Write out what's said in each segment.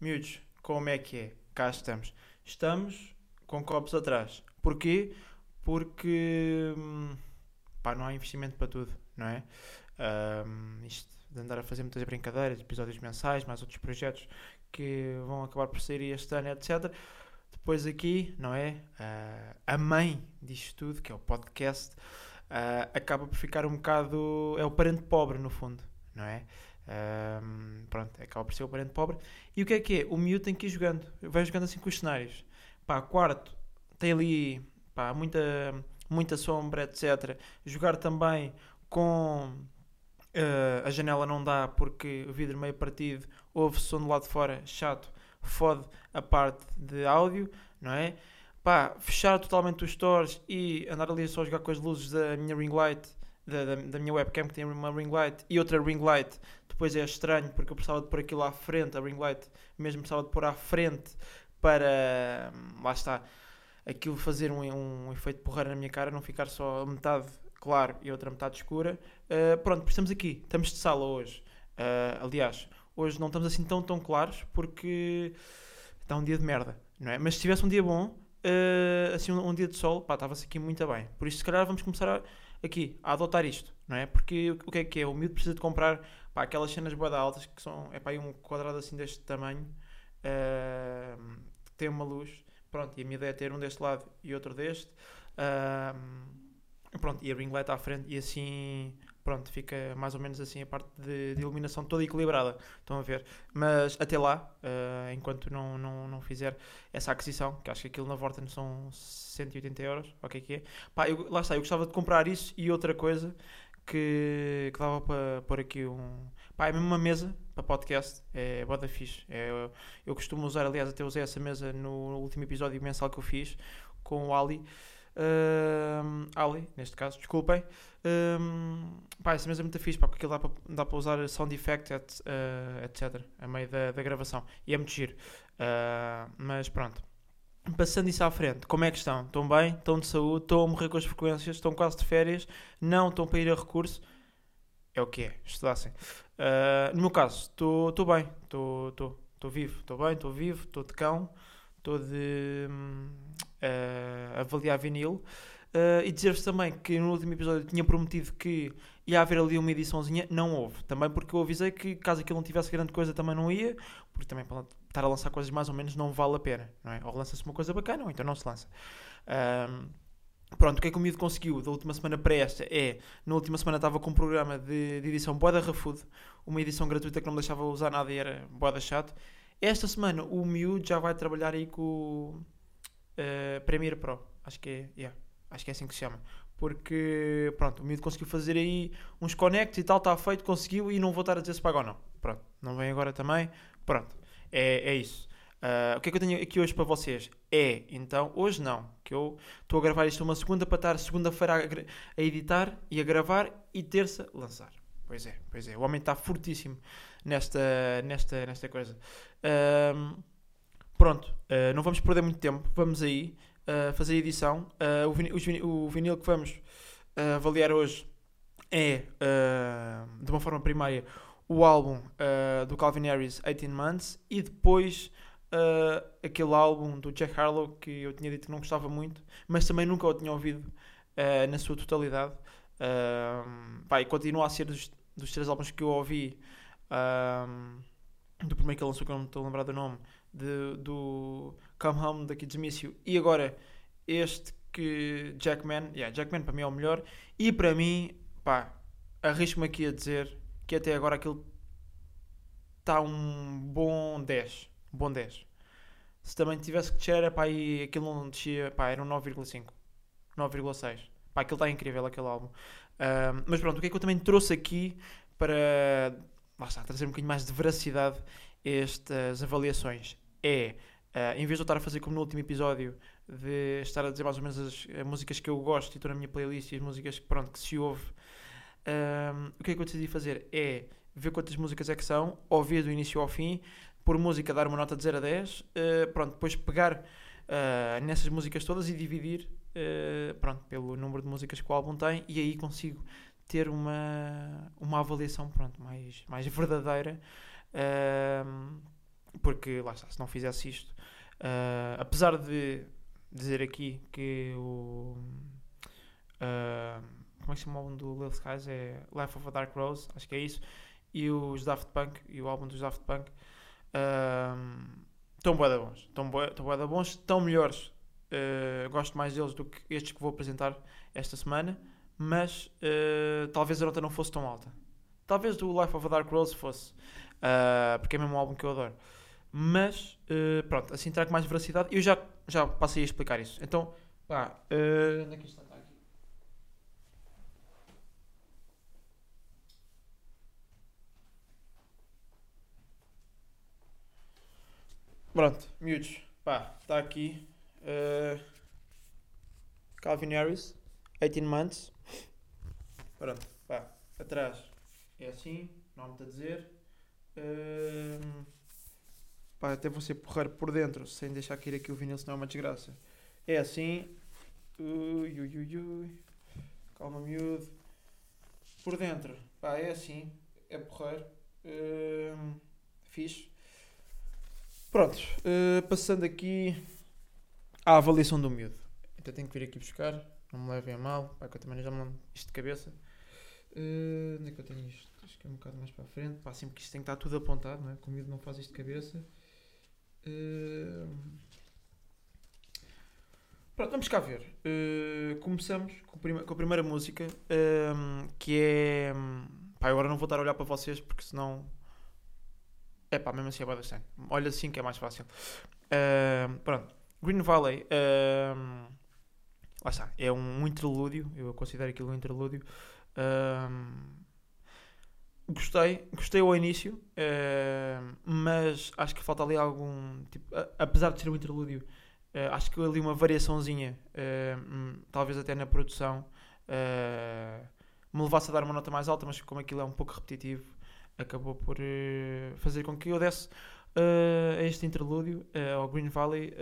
miúdos, como é que é? Cá estamos. Estamos com copos atrás. Porquê? Porque hum, pá, não há investimento para tudo, não é? Um, isto de andar a fazer muitas brincadeiras, episódios mensais, mais outros projetos que vão acabar por sair este ano, etc. Depois aqui, não é? Uh, a mãe disto tudo, que é o podcast, uh, acaba por ficar um bocado. É o parente pobre, no fundo, não é? Um, pronto, acaba por ser o parente pobre. E o que é que é? O miúdo tem que ir jogando, vai jogando assim com os cenários. Pá, quarto, tem ali pá, muita, muita sombra, etc. Jogar também com uh, a janela não dá porque o vidro meio partido, ouve som do lado de fora, chato, fode a parte de áudio, não é? Pá, fechar totalmente os stores e andar ali só a jogar com as luzes da minha ring light, da, da, da, minha webcam que tem uma ring light e outra ring light, depois é estranho porque eu precisava de pôr aquilo à frente, a ring light mesmo precisava de pôr à frente para, lá está, aquilo fazer um, um efeito porreiro na minha cara, não ficar só metade claro e outra metade escura. Uh, pronto, estamos aqui, estamos de sala hoje. Uh, aliás, hoje não estamos assim tão tão claros porque está um dia de merda, não é? Mas se tivesse um dia bom, uh, assim um, um, dia de sol, pá, estava-se aqui muito bem. Por isso, se calhar, vamos começar a, aqui a adotar isto, não é? Porque o que é que é? O miúdo precisa de comprar pá, aquelas cenas boeda altas que são, é pá, um quadrado assim deste tamanho, uh, tem uma luz, pronto, e a minha ideia é ter um deste lado e outro deste, uh, pronto, e a ring light à frente, e assim, pronto, fica mais ou menos assim a parte de, de iluminação toda equilibrada, estão a ver, mas até lá, uh, enquanto não, não, não fizer essa aquisição, que acho que aquilo na Vorten são 180 euros, o que é que é, pá, eu, lá está, eu gostava de comprar isso e outra coisa, que, que dava para pôr aqui um. Pá, é mesmo uma mesa para podcast, é boda fixe. É, eu, costumo usar, aliás, até usei essa mesa no último episódio mensal que eu fiz com o Ali. Uh, Ali, neste caso, desculpem. Um, pá, essa mesa é muito fixe, pá, porque aquilo dá para, usar sound effect, et, uh, etc. a meio da, da gravação. E é muito giro. Uh, mas pronto. Passando isso à frente, como é que estão? Estão bem? Estão de saúde? Estão a morrer com as frequências? Estão quase de férias? Não estão para ir a recurso? É o que é, estudassem. Uh, no meu caso, estou bem, estou vivo, estou bem, estou vivo, estou de cão, estou de uh, avaliar vinil. Uh, e dizer-vos também que no último episódio tinha prometido que ia haver ali uma ediçãozinha, não houve. Também porque eu avisei que caso aquilo não tivesse grande coisa também não ia, porque também para estar a lançar coisas mais ou menos não vale a pena, não é? Ou lança-se uma coisa bacana ou então não se lança. Um, pronto, o que é que o Miúdo conseguiu da última semana para esta é, na última semana estava com um programa de, de edição Boda Rafude, uma edição gratuita que não me deixava usar nada e era Boda chato. Esta semana o Miúdo já vai trabalhar aí com o uh, Premiere Pro, acho que é, yeah, acho que é assim que se chama. Porque, pronto, o Miúdo conseguiu fazer aí uns connects e tal, está feito, conseguiu e não vou estar a dizer se paga ou não. Pronto, não vem agora também, pronto. É, é isso. Uh, o que é que eu tenho aqui hoje para vocês? É, então, hoje não, que eu estou a gravar isto uma segunda para estar segunda-feira a, a, editar e a gravar e terça lançar. Pois é, pois é. O homem está fortíssimo nesta, nesta, nesta coisa. Uh, pronto, uh, não vamos perder muito tempo, vamos aí uh, fazer a edição. o, vinil, o, vinil, que vamos avaliar hoje é, de uma forma primária, o álbum uh, do Calvin Harris 18 Months e depois uh, aquele álbum do Jack Harlow que eu tinha dito que não gostava muito, mas também nunca o tinha ouvido uh, na sua totalidade. Uh, e continua a ser dos, dos, três álbuns que eu ouvi do primeiro que ele lançou, que eu não estou a lembrar do nome, de, do Come Home da Kids Miss You, e agora este que Jackman, yeah, Jackman para mim é o melhor, e para mim, pá, arrisco-me aqui a dizer que até agora aquilo está um bom 10. Um bom 10. Se também tivesse que descer, pá, aí aquilo não descia, pá, era um 9,5. 9,6. Pá, aquilo está incrível, aquele álbum. Uh, mas pronto, o que é que eu também trouxe aqui para, trazer um bocadinho mais de veracidade estas avaliações? É, uh, em vez de eu estar a fazer como no último episódio, de estar a dizer mais ou menos as, as músicas que eu gosto e estou na minha playlist e as músicas pronto, que se ouve um, o que é que eu decidi fazer? É ver quantas músicas é que são, ouvir do início ao fim, por música dar uma nota de 0 a 10, uh, ah, pronto, depois pegar uh, nessas músicas todas e dividir uh, pronto, pelo número de músicas que o álbum tem e aí consigo ter uma, uma avaliação pronto, mais, mais verdadeira porque lá está, se não fizesse isto, uh, apesar de dizer aqui que o. Uh, como é que chama o álbum do Lil Skies? É Life of a Dark Rose, acho que é isso. E os Daft Punk, e o álbum dos Daft Punk, estão uh, bué bons. Estão bué bons, estão melhores. Uh, gosto mais deles do que estes que vou apresentar esta semana, mas uh, talvez a nota não fosse tão alta. Talvez do Life of a Dark Rose fosse, uh, porque é mesmo um álbum que eu adoro. Mas, pronto, assim trago mais veracidade. Eu já, já passei a explicar isso. Então, pá, onde é que está? Pronto, miúdos, pá, está aqui. Uh, Calvin Harris, 18 months. Pronto, pá, atrás é assim, não há muito a dizer. Uh, pá, até vou ser porreiro por dentro, sem deixar cair aqui o vinil, senão é uma desgraça. É assim. Ui, ui, ui, ui. Calma, miúdo. Por dentro, pá, é assim. É porreiro. Uh, fixe. Pronto, uh, passando aqui à avaliação do miúdo. Então tenho que vir aqui buscar, não me levem a mal, pá, que eu também já me lembro isto de cabeça. Uh, onde é que eu tenho isto? Acho que é um bocado mais para a frente, pá, sempre que isto tem que estar tudo apontado, não é? Que o miúdo não faz isto de cabeça. Uh, Pronto, vamos cá ver. Uh, começamos com, com, a primeira música, que é. Pá, agora não vou estar a olhar para vocês porque senão é pá, mesmo assim é bastante. Olha assim que é mais fácil. Uh, pronto. Green Valley. Uh, lá está. É um interlúdio. Eu considero aquilo um interlúdio. Uh, gostei. Gostei ao início. mas acho que falta ali algum. Tipo, apesar de ser um interlúdio, acho que ali uma variaçãozinha. talvez até na produção. me levasse a dar uma nota mais alta, mas como aquilo é um pouco repetitivo acabou por uh, fazer com que eu desse uh, a este interlúdio, uh, ao Green Valley,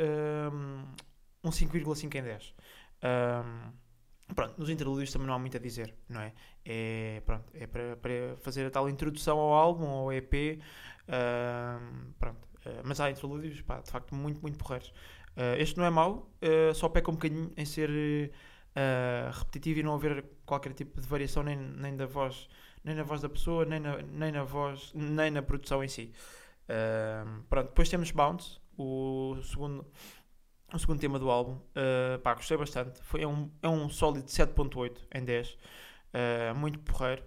um 5,5 em 10. Um, pronto, nos interlúdios também não há muito a dizer, não é? É, pronto, é para, para fazer a tal introdução ao álbum, ao EP, pronto. mas há interlúdios, pá, de facto, muito, muito porreiros. este não é mau, só peca um bocadinho em ser repetitivo e não haver qualquer tipo de variação nem, nem da voz nem na voz da pessoa, nem na, nem na voz, nem na produção em si. Uh, pronto, depois temos Bounce, o segundo, o segundo tema do álbum. Uh, pá, gostei bastante. Foi, é, um, é um sólido 7.8 em 10. Uh, ah, muito porreiro.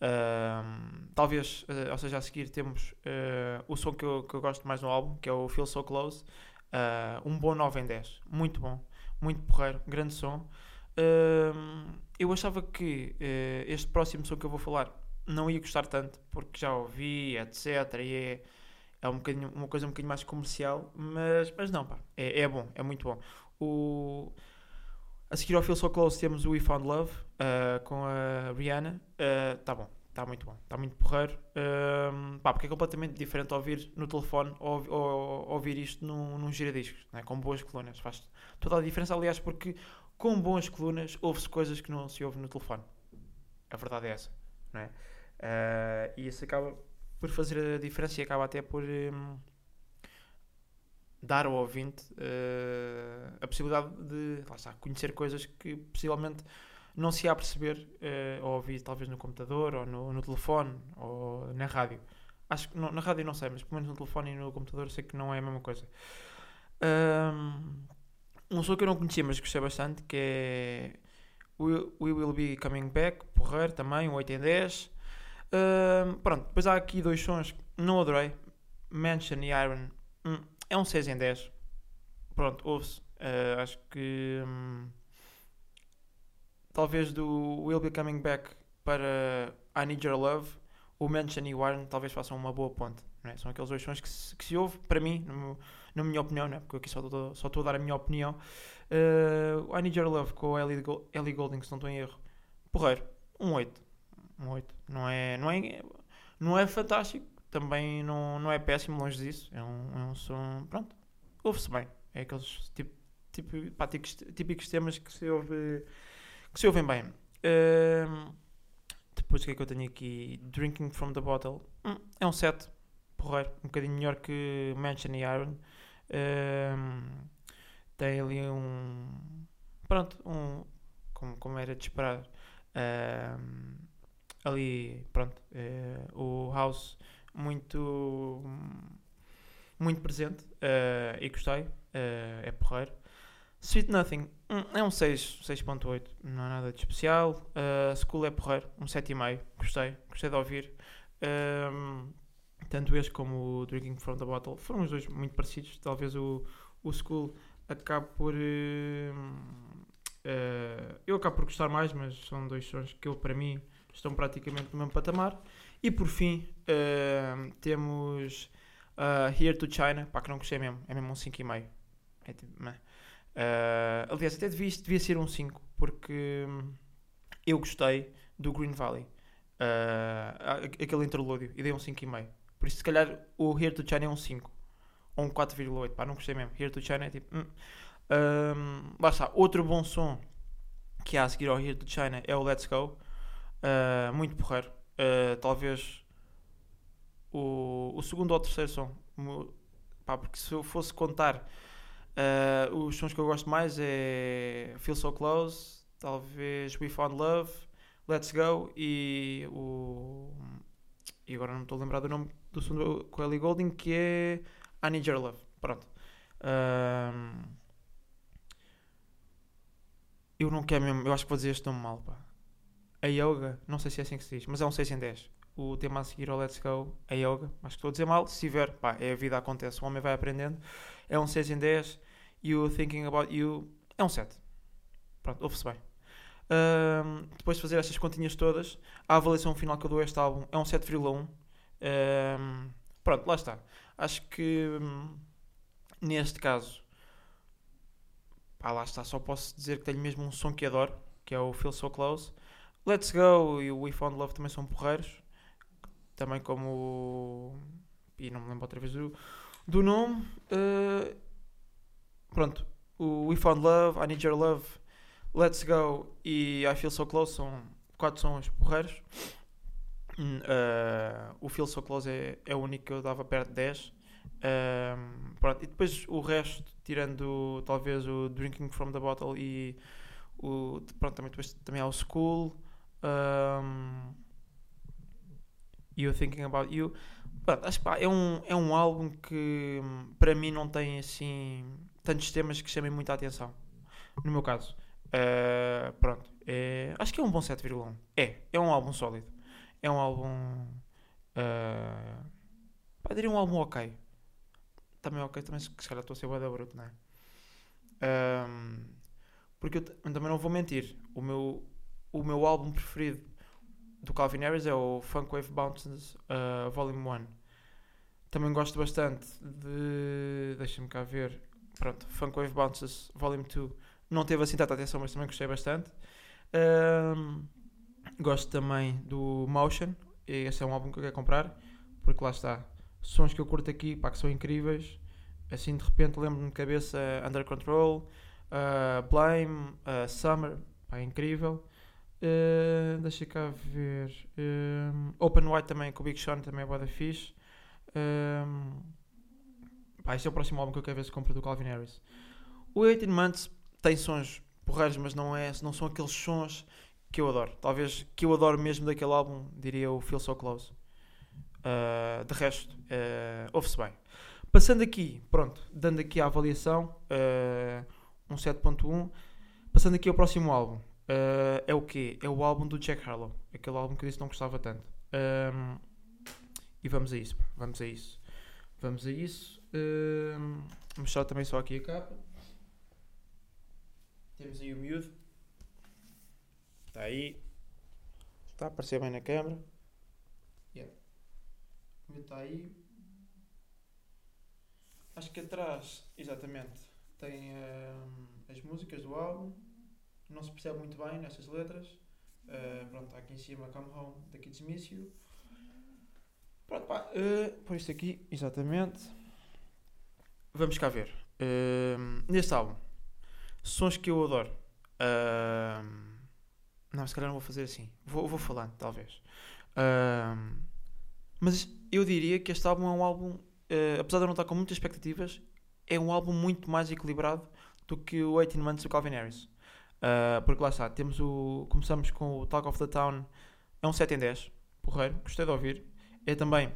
Uh, talvez, ou seja, a seguir temos o som que eu, que eu gosto mais no álbum, que é o Feel So Close. um bom 9 em 10. Muito bom. Muito porreiro. Grande som eu achava que uh, este próximo som que eu vou falar não ia gostar tanto, porque já ouvi, etc. E é, é um uma coisa um bocadinho mais comercial, mas, mas não, pá, é, é bom, é muito bom. O, a seguir ao Feel So Close temos o We Found Love uh, com a Rihanna. Uh, tá bom, está muito bom, está muito porreiro. Uh, pá, porque é completamente diferente ouvir no telefone ou, ou, ou ouvir isto num, num giradiscos, né? com boas colunas. Faz toda a diferença, aliás, porque com boas colunas ouve-se coisas que não se ouve no telefone. A verdade é essa, não é? Uh, e isso acaba por fazer a diferença e acaba até por um, dar ao ouvinte uh, a possibilidade de está, conhecer coisas que possivelmente não se ia perceber uh, ou ouvir talvez no computador ou no, no telefone ou na rádio. Acho que no, na rádio não sei, mas pelo menos no telefone e no computador sei que não é a mesma coisa. Um, um som que eu não conhecia, mas gostei bastante, que é We, We Will Be Coming Back, porreiro também, um 8 em 10. Uh, pronto, depois há aqui dois sons que não adorei. Mansion e Iron hum, é um 6 em 10. Pronto, ouve-se. Uh, acho que hum, talvez do Will Be Coming Back para I Need Your Love, o Mansion e o Iron talvez façam uma boa ponte. É? São aqueles dois sons que se, que se ouve, para mim, no, na minha opinião, né? porque eu aqui só estou, só estou a dar a minha opinião. Uh, I Need Your Love com a Ellie, Ellie Golding, se não estou em erro. Porreiro, um 8. Um 8. Não é, não é, não é fantástico, também não, não é péssimo, longe disso. É um, é um som, pronto, ouve-se bem. É aqueles tipo, tipo, pá, típicos, típicos temas que se, ouve, que se ouvem bem. Uh, depois o que é que eu tenho aqui? Drinking from the Bottle. Hum, é um 7 porreiro, um bocadinho melhor que Mansion e Iron. Um, tem ali um. Pronto, um. Como, como era de esperar. Um, ali, pronto, uh, o House muito. Muito presente uh, e gostei, uh, é porreiro. Sweet Nothing hum, é um 6, 6.8, não é nada de especial. Uh, School é porreiro, um 7,5, gostei, gostei de ouvir. Um, tanto este como o Drinking from the Bottle foram os dois muito parecidos. Talvez o, o School acabe por. Uh, uh, eu acabo por gostar mais, mas são dois sons que eu, para mim, estão praticamente no mesmo patamar. E por fim, uh, temos Here to China, pá, que não gostei mesmo, é mesmo um 5,5. É tipo, aliás, até devia, devia ser um 5, porque eu gostei do Green Valley. aquele interlúdio, e dei um 5,5. Por isso, se calhar, o Here to China é um 5. Ou um 4,8. Pá, não gostei mesmo. Here to China é tipo. Hum. Um, lá está. Outro bom som que há a seguir ao Here to China é o Let's Go. Uh, muito porreiro. Uh, talvez o, o segundo ou terceiro som. Pá, porque se eu fosse contar uh, os sons que eu gosto mais é Feel So Close, talvez We Found Love, Let's Go e o. E agora não me estou a lembrar do nome do som do, com Ellie Goulding, que é I Need Your Love. Pronto. Um, eu não quero mesmo, eu acho que vou dizer este nome mal, pá. A Yoga, não sei se é assim que se diz, mas é um 6 em 10. O tema a seguir ao Let's Go, a Yoga, acho que estou a dizer mal. Se tiver, pá, é a vida acontece, o homem vai aprendendo. É um 6 em 10. E o Thinking About You é um 7. Pronto, ouve-se bem. Depois de fazer estas continhas todas, a avaliação final que eu dou a este álbum é um 7,1. Um, pronto, lá está. Acho que hum, neste caso, pá, lá está. Só posso dizer que tenho mesmo um som que adoro, que é o Feel So Close. Let's Go e o We Found Love também são porreiros. Também como. E não me lembro outra vez do, do nome. Uh, pronto. O We Found Love, I Need Your Love, Let's Go e I Feel So Close são quatro sons porreiros. Uh, o Feel So Close é, é o único que eu dava perto de 10. Uh, pronto, e depois o resto, tirando talvez o Drinking from the Bottle e o. Pronto, também, depois, também há o School um, o Thinking About You. Pronto, acho que é, um, é um álbum que para mim não tem assim tantos temas que chamem muita atenção. No meu caso, uh, pronto, é, acho que é um bom 7,1. É, é um álbum sólido é um álbum. Uh, pá, diria um álbum ok. Também ok, também se calhar estou a ser da bruto, não é? Um, porque eu, também não vou mentir. O meu, o meu álbum preferido do Calvin Harris é o Funk Wave Bounces uh, Volume 1. Também gosto bastante de. Deixa-me cá ver. Pronto, Funk Wave Bounces Volume 2. Não teve assim tanta atenção, mas também gostei bastante. Um, Gosto também do Motion. Esse é um álbum que eu quero comprar. Porque lá está. Sons que eu curto aqui, pá, que são incríveis. Assim de repente lembro-me de cabeça Under Control, uh, Blame, uh, Summer, pá, é incrível. Uh, deixa cá ver. Um, Open White também, com o Big Sean também é boa da fixe. Um, pá, este é o próximo álbum que eu quero ver se compro do Calvin Harris. O 18 Months tem sons porreiros, mas não, é, não são aqueles sons que eu adoro. Talvez que eu adoro mesmo daquele álbum, diria o Feel So Close. Uh, de resto, uh, ouve-se bem. Passando aqui, pronto, dando aqui a avaliação, uh, um 7.1. Passando aqui ao próximo álbum. Uh, é o quê? É o álbum do Jack Harlow. Aquele álbum que eu disse que não gostava tanto. Um, e vamos a isso. Vamos a isso. Vamos a isso. Um, vou mostrar também só aqui a capa. Temos aí o miúdo. Está aí. Está a aparecer bem na câmera. Yeah. Está aí. Acho que atrás, exatamente, tem uh, as músicas do álbum. Não se percebe muito bem nestas letras. Uh, pronto, está aqui em cima Come Home da Kids Miss You. Pronto, pá, uh, por isto aqui, exatamente. Vamos cá ver. Uh, neste álbum, sons que eu adoro. Uh, não, se calhar não vou fazer assim. Vou, vou falando, talvez. mas eu diria que este álbum é um álbum, apesar de eu não estar com muitas expectativas, é um álbum muito mais equilibrado do que o 18 Months do Calvin Harris. Uh, porque lá está, temos o, começamos com o Talk of the Town, é um 7 em 10, porreiro, gostei de ouvir. É também,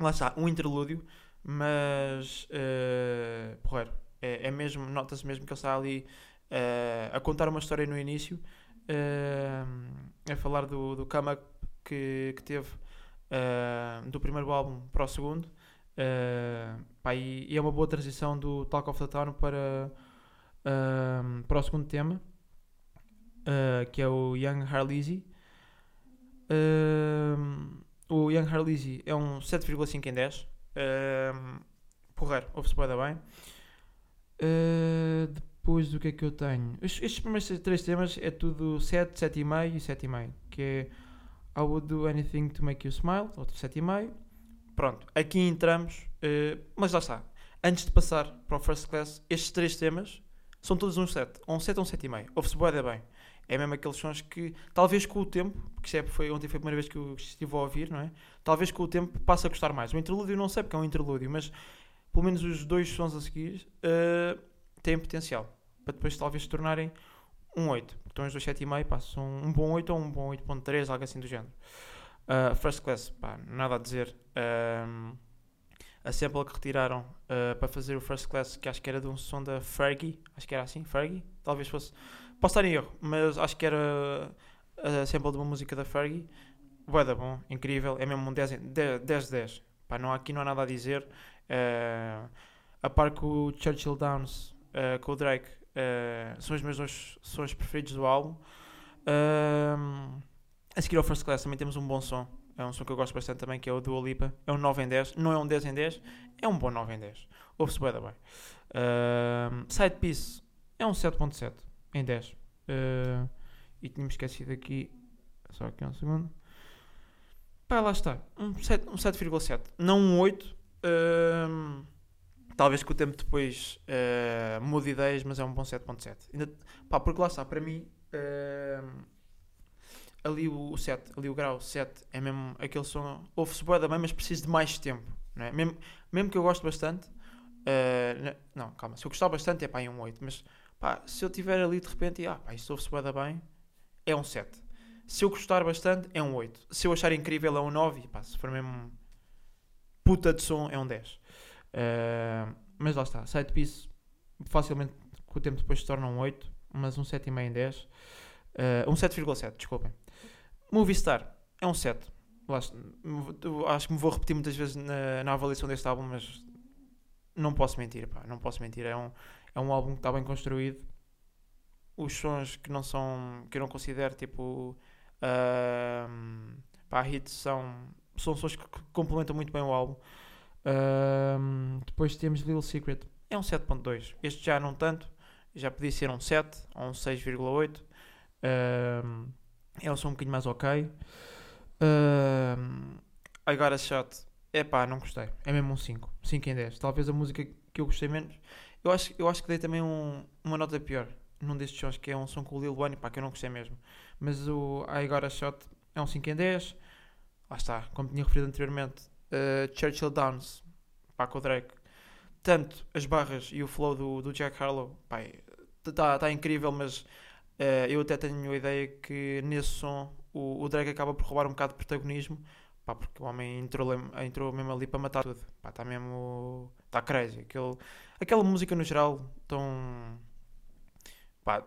lá está, um interlúdio, mas uh, porreiro, é, é mesmo, nota-se mesmo que ele está ali uh, a contar uma história no início, uh, a falar do, do come que, que teve do primeiro álbum para o segundo. Pá, e, e, é uma boa transição do Talk of the Town para, para o segundo tema, que é o Young Harleasy. o Young Harleasy é um 7,5 em 10. Uh, porreiro, ouve-se bem. depois do que é que eu tenho? Estes, primeiros três temas é tudo 7, 7,5 e 7,5. Que é I Would Do Anything to Make You Smile, outro 7,5. Pronto, aqui entramos, uh, mas lá está. Antes de passar para o First Class, estes três temas são todos um 7, um 7 ou um 7,5. Ouve-se bem. É mesmo aqueles sons que, talvez com o tempo, porque é, foi, ontem foi a primeira vez que eu estive a ouvir, não é? Talvez com o tempo passe a gostar mais. O interlúdio não sei porque é um interlúdio, mas pelo menos os dois sons a seguir uh, têm potencial para depois talvez se tornarem um 8. Então os dois 7,5 pá, são um bom 8 ou um bom 8.3, algo assim do género. Uh, first Class, pá, nada a dizer. Um, a sample que retiraram uh, para fazer o First Class, que acho que era de um som da Fergie, acho que era assim, Fergie, talvez fosse. Posso estar em erro, mas acho que era a sample de uma música da Fergie. Boa da bom, incrível, é mesmo um 10 10, 10, 10. Pá, não, aqui não há nada a dizer. Uh, a par com o Churchill Downs, uh, com o Drake, são os meus dois sons preferidos do álbum. Uh, a seguir ao First Class também temos um bom som. É um som que eu gosto bastante também, que é o Dua Lipa. É um 9 em 10. Não é um 10 em 10, é um bom 9 em 10. Ouve-se bem bem. Uh, Side Piece é um 7.7 em 10. Uh, e tínhamos esquecido aqui. Só aqui um segundo. Pá, lá está. Um 7,7. Um não um 8. Uh, Talvez com o tempo depois uh, mude ideias, mas é um bom 7.7. Pá, porque lá está, para mim, uh, ali o, o 7, ali o grau 7 é mesmo aquele som, ouve-se boa da bem, mas preciso de mais tempo. Não é? mesmo, mesmo que eu goste bastante, uh, não, calma, se eu gostar bastante é pá, é um 8, mas pá, se eu tiver ali de repente, ah, pá, isto ouve-se bem, é um 7. Se eu gostar bastante, é um 8. Se eu achar incrível, é um 9. E pá, se for mesmo puta de som, é um 10. Uh, mas lá está, side piece facilmente com o tempo depois se torna um 8, mas um 7,5 em 10. Uh, um 7,7, desculpem. Movie Star é um 7. Lá, acho que me vou repetir muitas vezes na, na, avaliação deste álbum, mas não posso mentir, pá, não posso mentir. É um, é um álbum que está bem construído. Os sons que não são, que eu não considero tipo uh, pá, hits são, são sons que complementam muito bem o álbum depois temos Little Secret, é um 7.2. Este já não tanto, já podia ser um 7 ou um 6,8. Uh, é um som um bocadinho mais ok. Uh, agora Shot, é pá, não gostei. É mesmo um 5, 5 em 10. Talvez a música que eu gostei menos. Eu acho, eu acho que dei também um, uma nota pior num destes sons, que é um som com o Lil Wayne, pá, que eu não gostei mesmo. Mas o I Got a Shot é um 5 em 10. Lá está, como tinha referido anteriormente, uh, Churchill Downs, pá, com o Drake. Tanto as barras e o flow do, do Jack Harlow, pá, está tá incrível, mas uh, eu até tenho a ideia que nesse som o, o Drake acaba por roubar um bocado de protagonismo, pá, porque o homem entrou, entrou mesmo ali para matar tudo, está mesmo, está crazy. Aquele, aquela música no geral, tão, pá,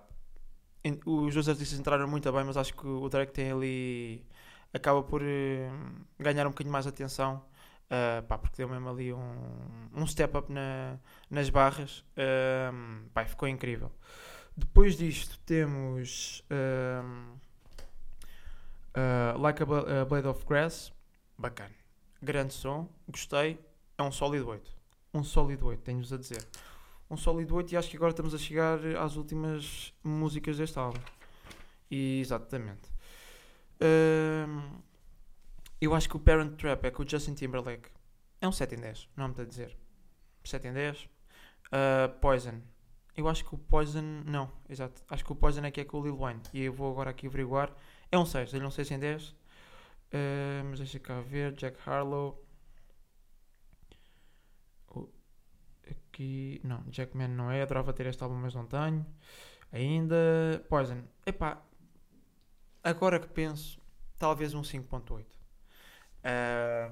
os dois artistas entraram muito bem, mas acho que o Drake tem ali acaba por uh, ganhar um bocadinho mais atenção, uh, pá, porque deu mesmo ali um, um step up na, nas barras, uh, pá, ficou incrível. Depois disto temos Like a, Blade of Grass, bacana, grande som, gostei, é um sólido 8. Um sólido 8, tenho-vos a dizer. Um sólido 8 e acho que agora estamos a chegar às últimas músicas deste álbum. E, exatamente eu acho que o Parent Trap é com o Justin Timberlake. É um 7 em 10, não há muito a dizer. 7 em 10. Uh, ah, Poison. Eu acho que o Poison. Não, exato. Acho que o Poison é que é com o Lil Wayne. E eu vou agora aqui averiguar. É um 6, ele é um 6 em 10. Uh, eh, mas deixa cá ver. Jack Harlow. Aqui. Não, Jackman não é. Adorava ter este álbum, mas não tenho. Ainda. Poison. Epá. Agora que penso, talvez um 5.8. Uh, eh,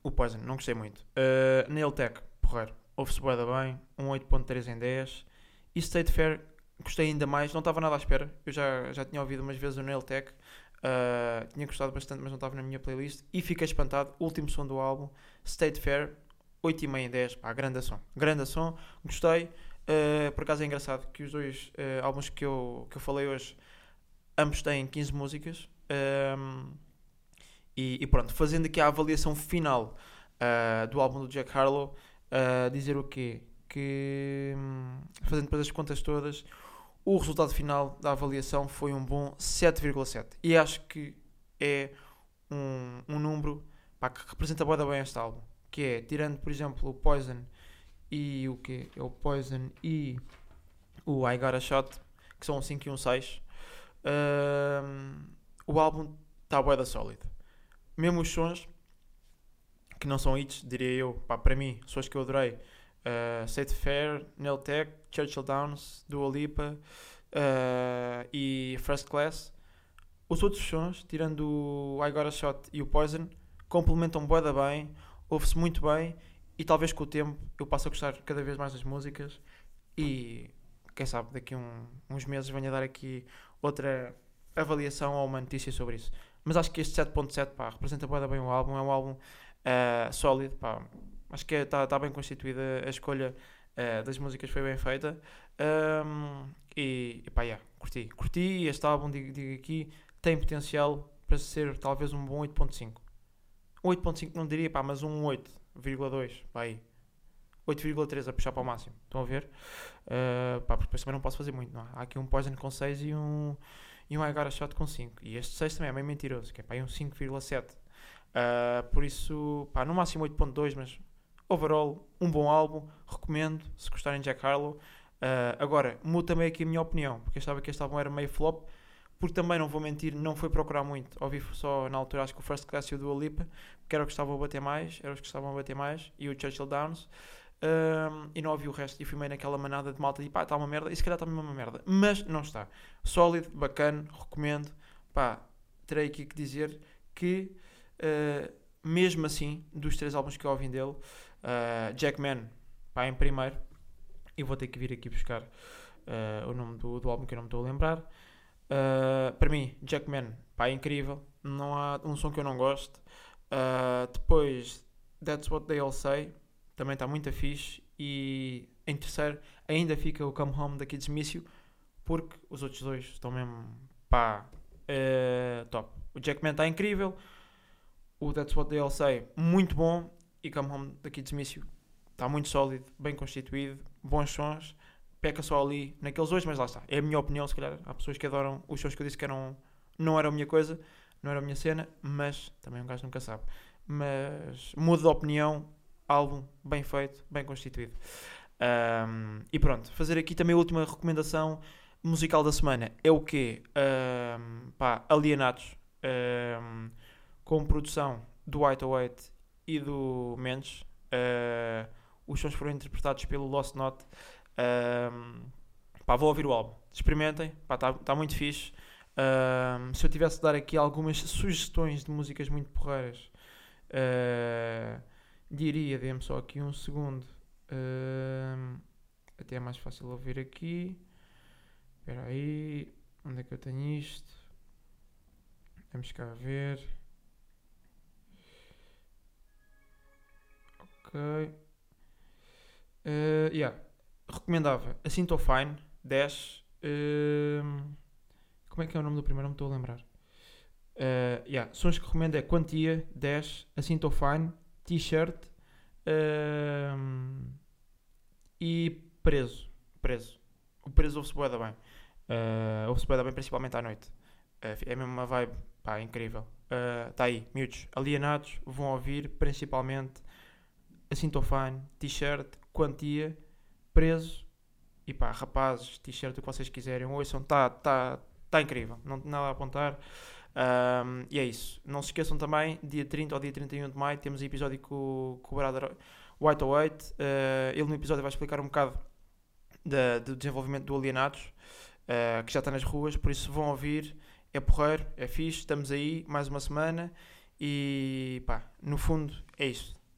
o Poison, não gostei muito. Uh, Nail porreiro. Ouve-se bem, bem. Um 8.3 em 10. E State Fair, gostei ainda mais. Não estava nada à espera. Eu já, já tinha ouvido umas vezes o Nail Tech. Uh, tinha gostado bastante, mas não estava na minha playlist. E fiquei espantado. Último som do álbum. State Fair, 8,5 em 10. Pá, grande som. Grande som. Gostei. Uh, por acaso é engraçado que os dois uh, álbuns que eu, que eu falei hoje, ambos têm 15 músicas. Um, e, e, pronto, fazendo aqui a avaliação final do álbum do Jack Harlow, dizer o quê? Que, um, fazendo depois as contas todas, o resultado final da avaliação foi um bom 7,7. E acho que é um, um número pá, que representa bem este álbum. Que é, tirando, por exemplo, o Poison e o que É o Poison e o I Got a Shot, que são um 5 e um 6. Uh, o álbum está bué da sólido. Mesmo os sons, que não são hits, diria eu, pá, para mim, sons que eu adorei. Uh, Fair, Nail Tech, Churchill Downs, Dua Lipa uh, e First Class. Os outros sons, tirando o I Got a Shot e o Poison, complementam bué da bem, ouve-se muito bem e talvez com o tempo eu passe a gostar cada vez mais das músicas e quem sabe daqui um, uns meses venha dar aqui outra avaliação ou uma notícia sobre isso. Mas acho que este 7.7 representa bem o álbum, é um álbum uh, sólido, pá, acho que está tá bem constituída a escolha uh, das músicas foi bem feita um, e, e pá, yeah, curti, curti este álbum, digo, digo aqui, tem potencial para ser talvez um bom 8.5. Um 8.5 não diria, pá, mas um 8 8,2, vai 8,3 a puxar para o máximo. Estão a ver? Uh, pá, porque depois também não posso fazer muito. Não. É? Há aqui um Poison com 6 e um, e um I Got a Shot com 5. E este 6 também é meio mentiroso, que é pá, um 5,7. Uh, ah, por isso, pá, no máximo 8,2, mas overall, um bom álbum. Recomendo, se gostarem de Jack Harlow. Uh, agora, mudo também aqui a minha opinião, porque eu estava que este álbum era meio flop porque também não vou mentir, não foi procurar muito. Ouvi só na altura, acho que o First Class e o Dua Lipa, que era o que estavam a bater mais, eram os que estavam a bater mais, e o Churchill Downs. Um, e não ouvi o resto e fui meio naquela manada de malta e pá, está uma merda, e se calhar está mesmo uma merda, mas não está. Sólido, bacana, recomendo. Pá, terei aqui que dizer que, uh, mesmo assim, dos três álbuns que eu ouvi dele, uh, Jackman, pá, em primeiro, e vou ter que vir aqui buscar uh, o nome do, do álbum que eu não me estou a lembrar. Uh, para mim, Jackman, pá, é incrível. Não há um som que eu não goste. Depois, That's What They All Say, também está muito fixe. E em terceiro, ainda fica o Come Home da Kids Miss You, porque os outros dois estão mesmo, pá, top. O Jackman está incrível. O That's What They All Say, muito bom. E Come Home da Kids Miss You está muito sólido, bem constituído, bons sons peca só ali naqueles dois, mas lá está. É a minha opinião, se calhar. Há pessoas que adoram os shows que eu disse que eram, não era a minha coisa, não era a minha cena, mas também um gajo nunca sabe. Mas mudo de opinião, álbum bem feito, bem constituído. Um, e pronto, fazer aqui também a última recomendação musical da semana é o quê? Um, pá, Alienados, um, com produção do White White e do Mendes. Uh, os sons foram interpretados pelo Lost Note. Um, pá, vou ouvir o álbum. Experimentem, está tá muito fixe. Um, se eu tivesse de dar aqui algumas sugestões de músicas muito porreiras, uh, diria, dê-me só aqui um segundo. Uh, até é mais fácil ouvir aqui. Espera aí, onde é que eu tenho isto? Vamos cá ver. Ok. Uh, yeah. Recomendava. Assim estou fine 10 uh, como é que é o nome do primeiro? Não me estou a lembrar. Uh, yeah, sons que recomendo é Quantia 10 assim estou fine t-shirt. Uh, e preso. Preso. O preso ouve-se boeda bem. Uh, ouve-se boeda bem principalmente à noite. Uh, é mesmo uma vibe pá, incrível. Está aí, miúdos alienados vão ouvir principalmente assim estou fine t-shirt Quantia preso. E pá, rapazes, t-shirt, o que vocês quiserem, ouçam, está tá, tá incrível, não tem nada a apontar. Um, e é isso. Não se esqueçam também, dia 30 ou dia 31 de maio, temos episódio com, com o Brother, White oh White. Uh, ele no episódio vai explicar um bocado da, do desenvolvimento do Alienados, uh, que já está nas ruas, por isso vão ouvir. É porreiro, é fixe, estamos aí mais uma semana e pá, no fundo é isto.